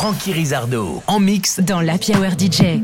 Frankie Rizardo, en mix dans la Hour DJ.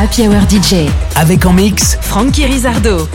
Happy Hour DJ. Avec en mix Frankie Rizardo.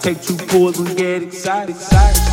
Take two pulls and get excited, excited.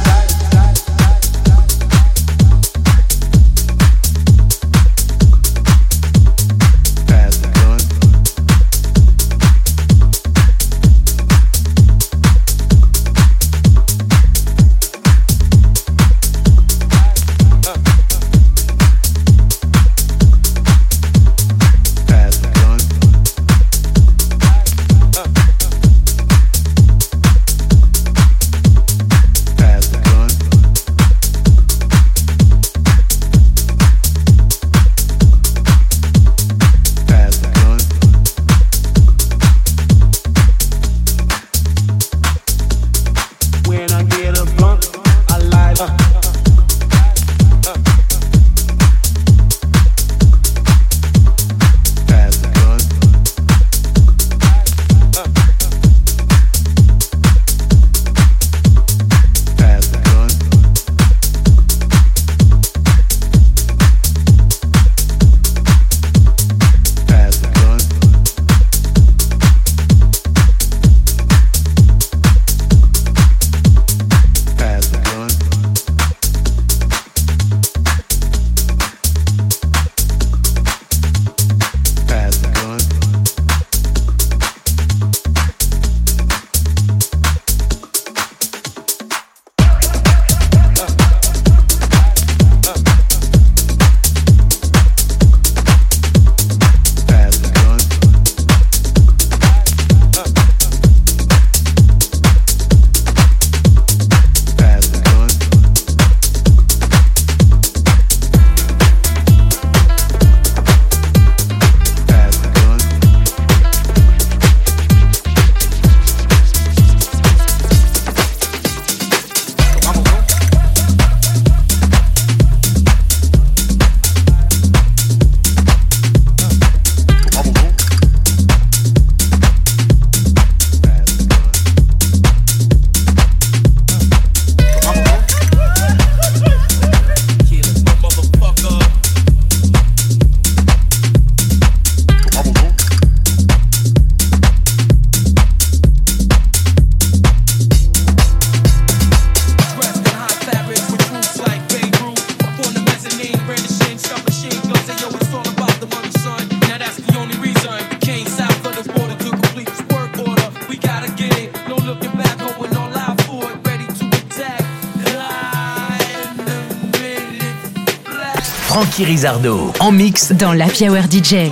En mix dans Hour DJ.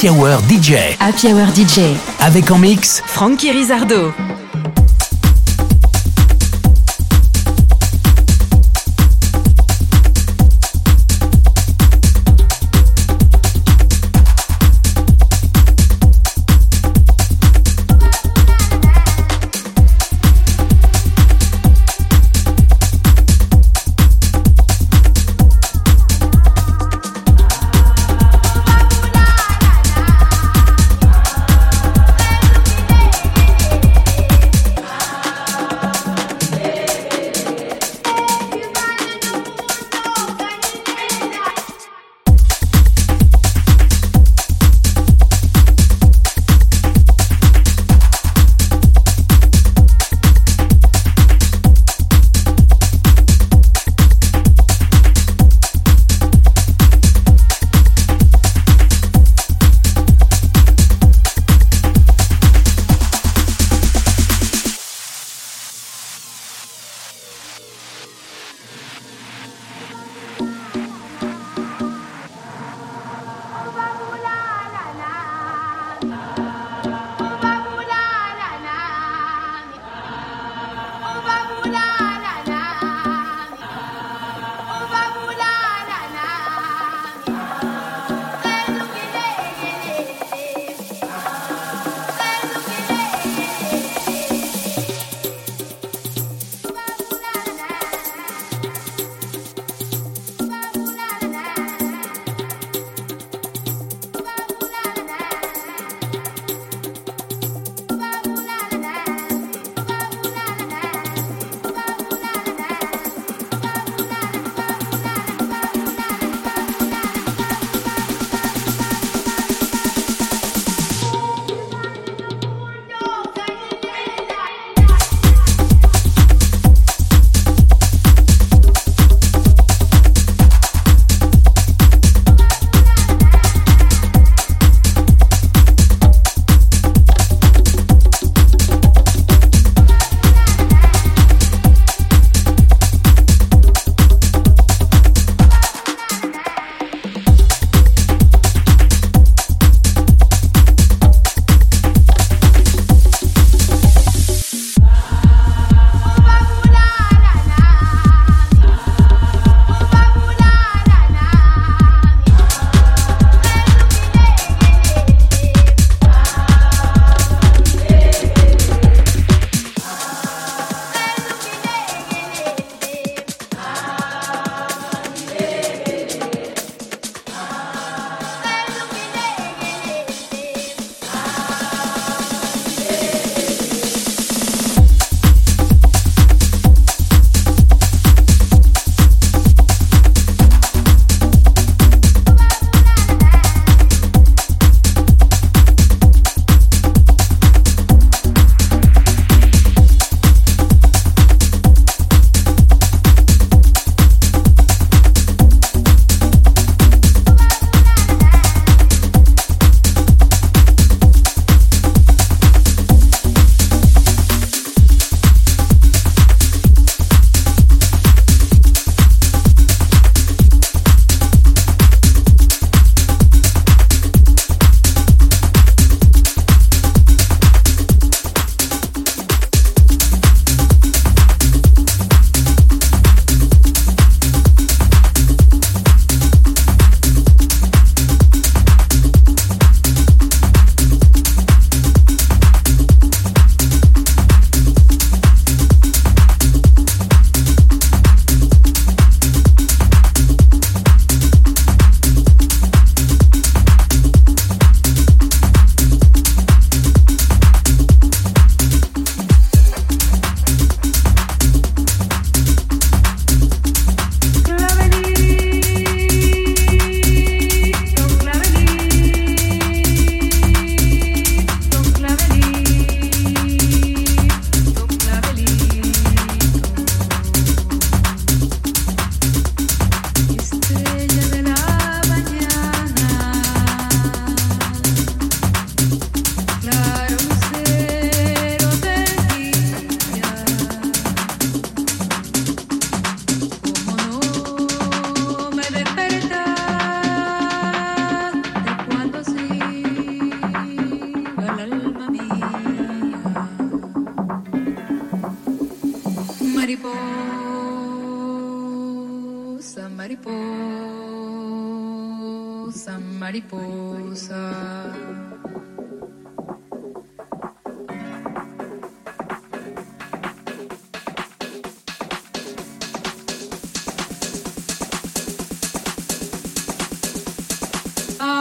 Happy Hour DJ. Happy Hour DJ. Avec en mix Frankie Rizardo.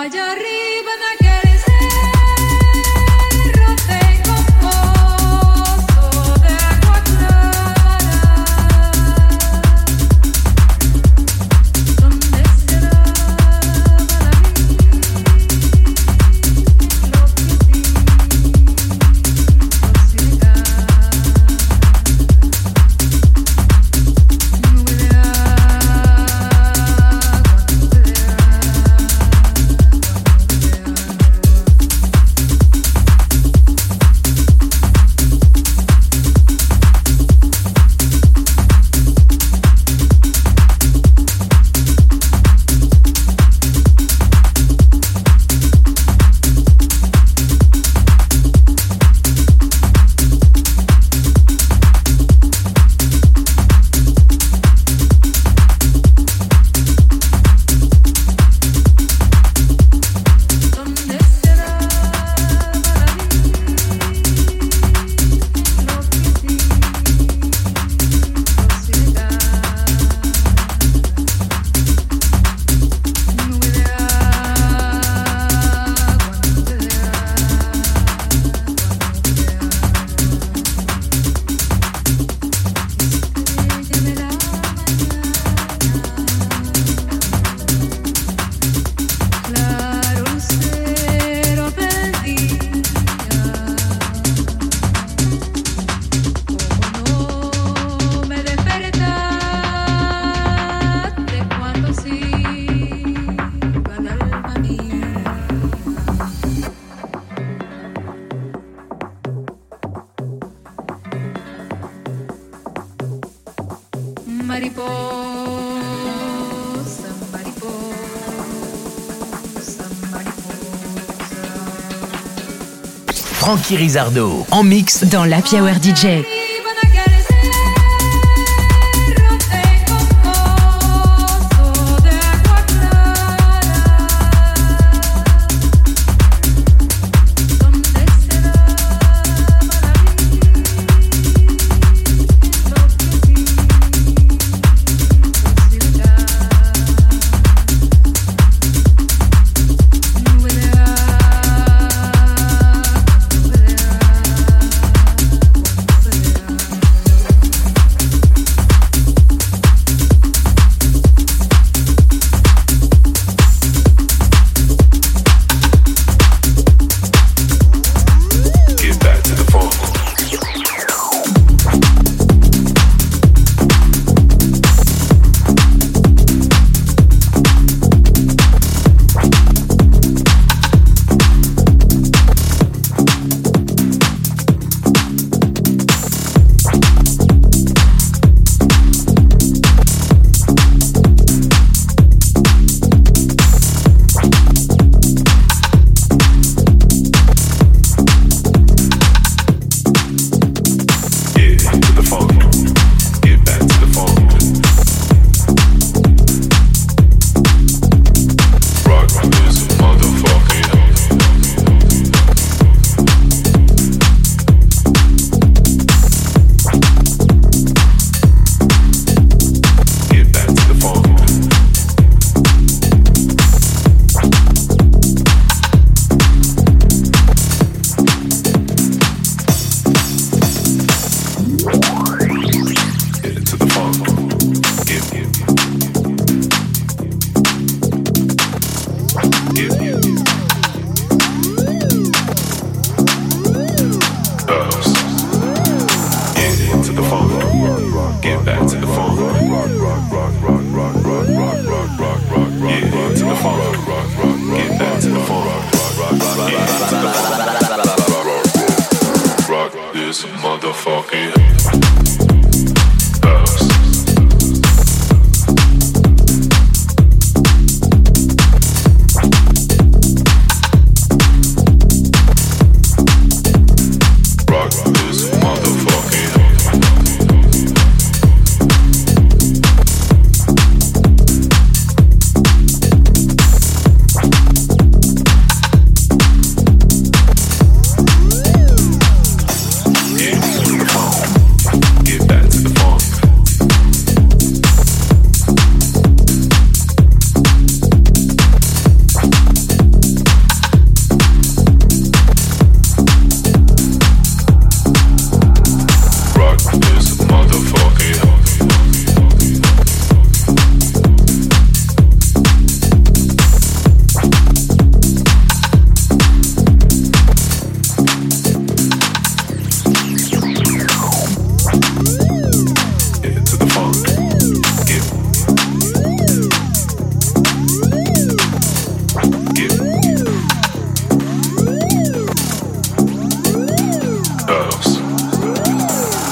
allá arriba, Frankie Rizardo en mix dans la Hour DJ.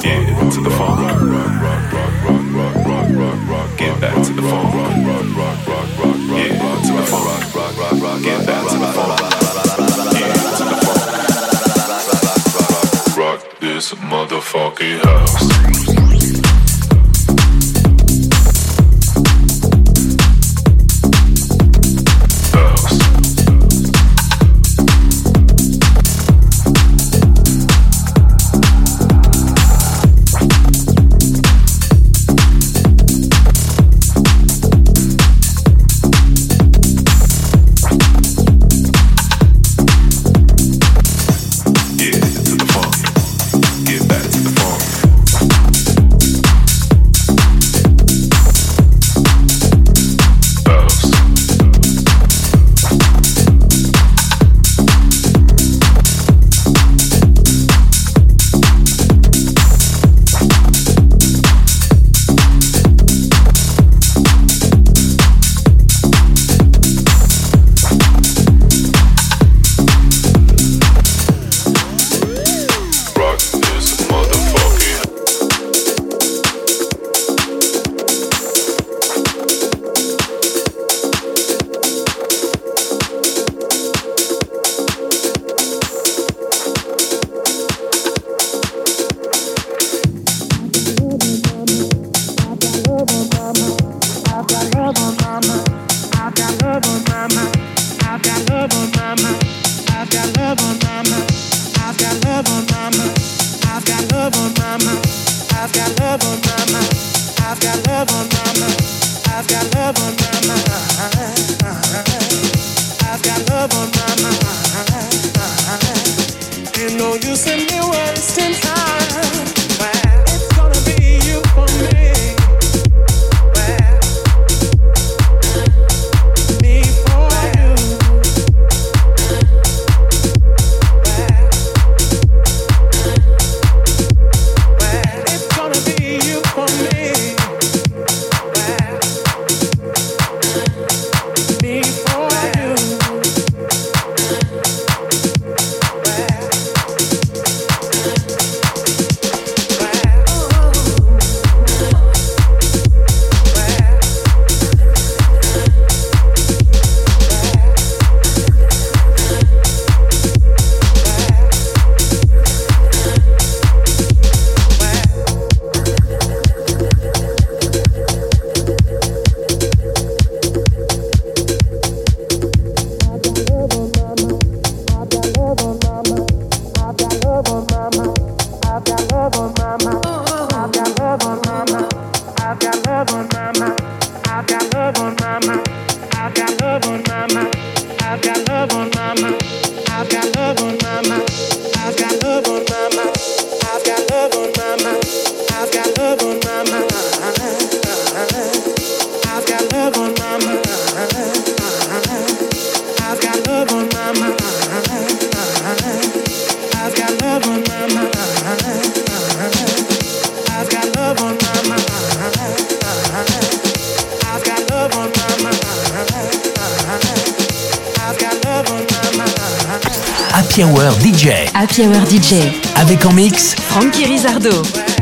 To the funk. Get back to the funk. Yeah, to the funk. Get back to the funk. Yeah, to the funk. Rock this motherfucking house. Mix Frankie Rizardo.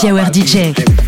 Happy DJ.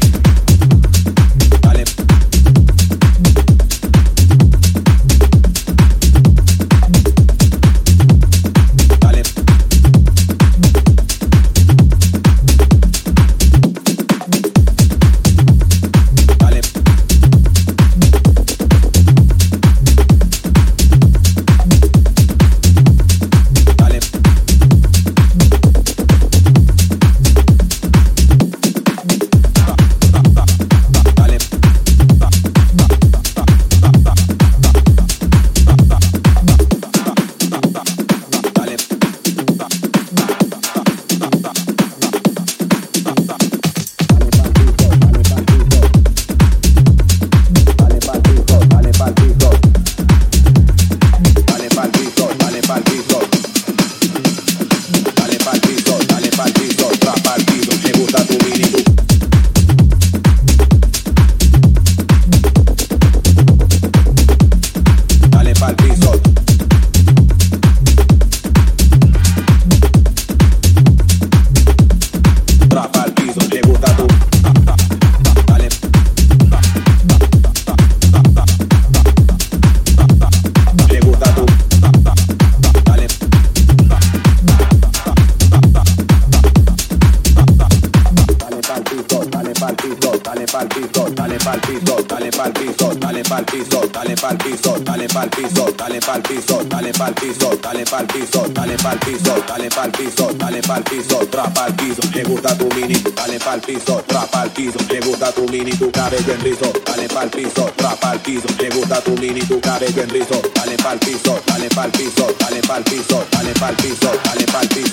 En rizo, dale pa'l piso, trapa al piso, me gusta tu mini, tu cabello en rizo, dale pa'l piso, dale pa'l piso, dale pa'l piso, dale pa'l piso, dale pa'l piso,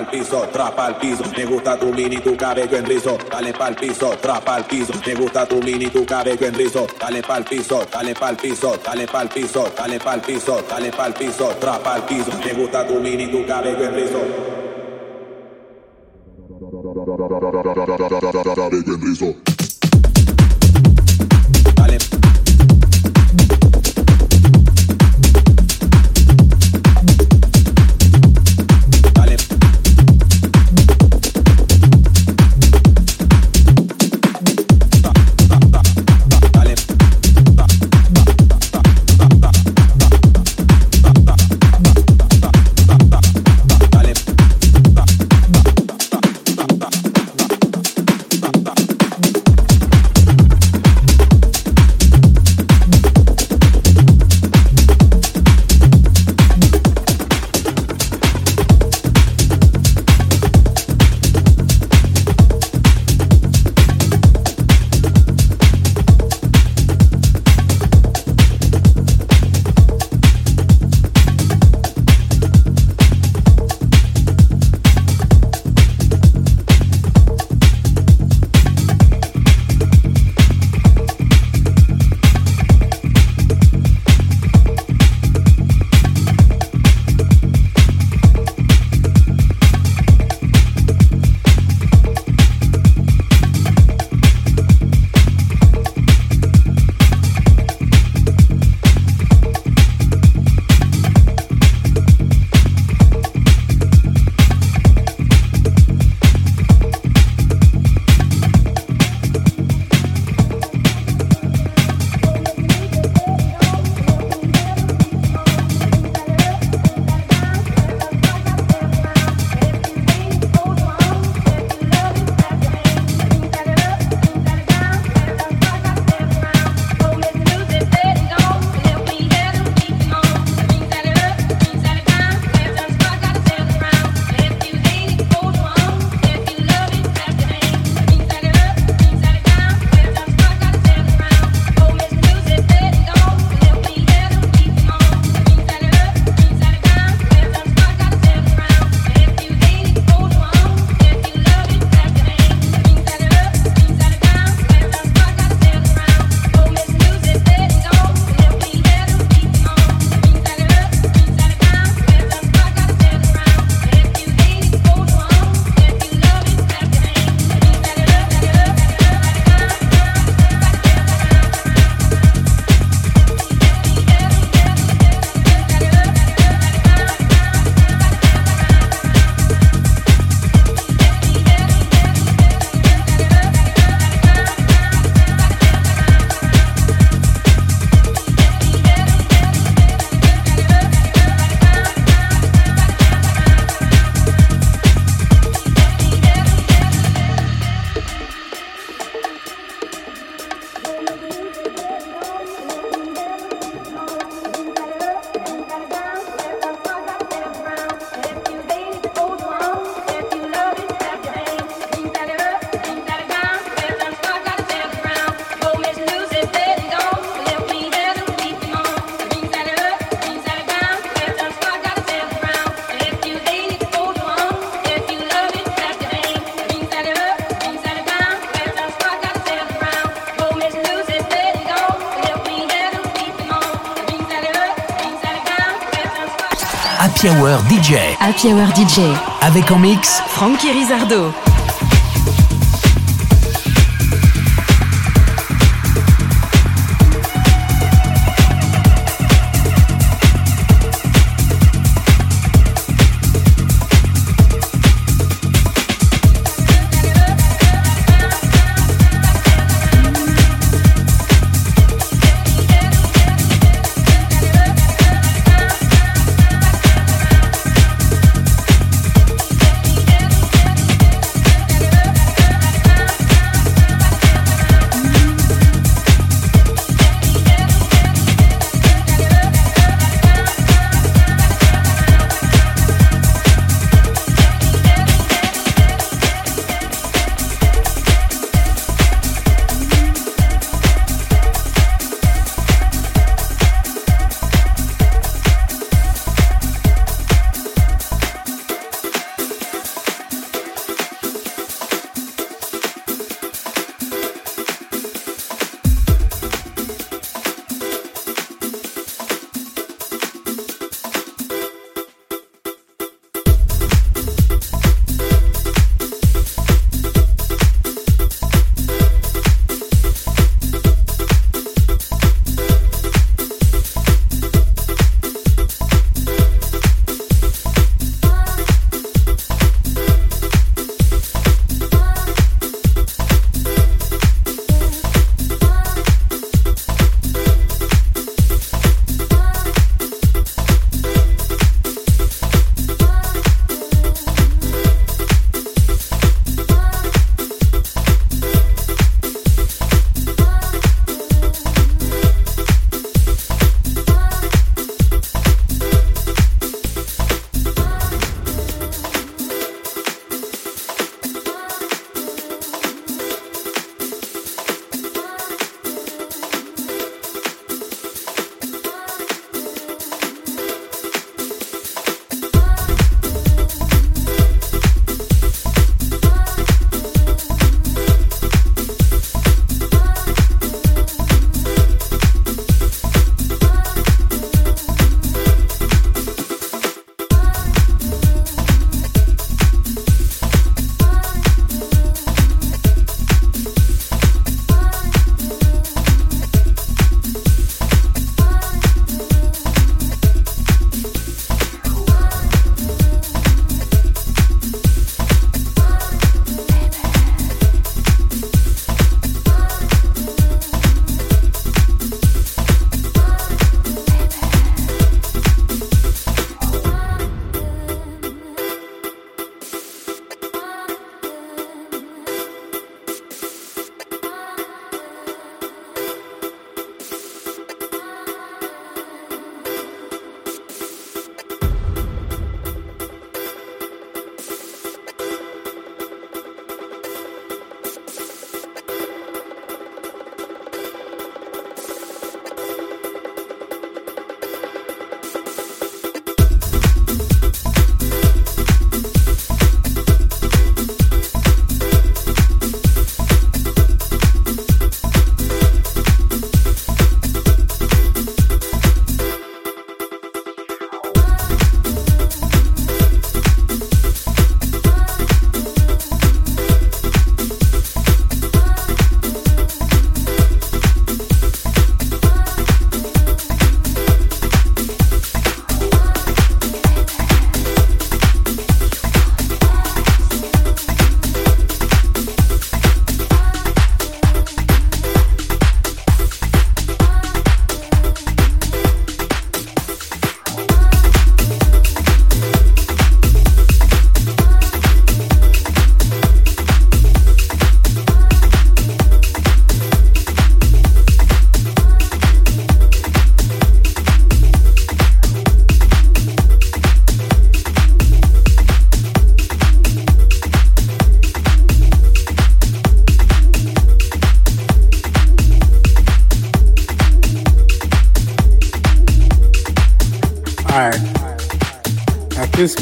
pa'l piso, trapa al piso, me gusta tu mini, tu cabello en rizo, dale pa'l piso, trapa al piso, me gusta tu mini, tu cabello en rizo, dale pa'l piso, dale pa'l piso, dale pa'l piso, dale pa'l piso, dale pa'l piso, trapa al piso, me gusta tu mini, tu cabello en rizo. Cabello en rizo. Happy Hour DJ. Happy Hour DJ. Avec en mix Frankie Rizardo.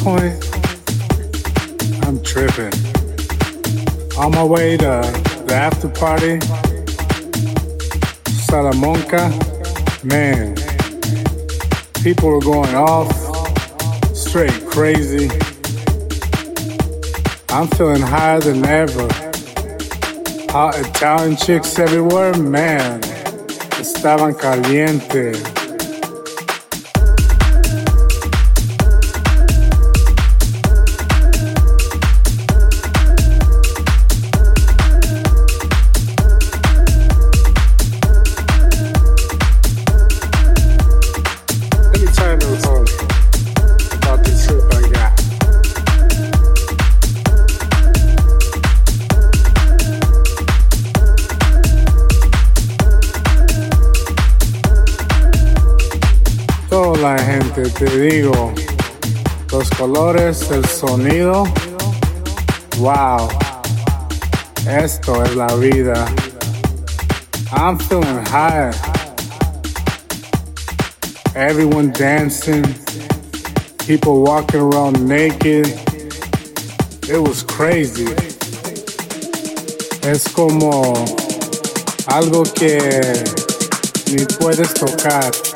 point, I'm tripping. On my way to the after party, Salamanca, man, people are going off, straight crazy. I'm feeling higher than ever. Hot Italian chicks everywhere, man, estaban caliente. te digo, los colores, el sonido, wow, esto es la vida. I'm feeling high. Everyone dancing, people walking around naked. It was crazy. Es como algo que ni puedes tocar.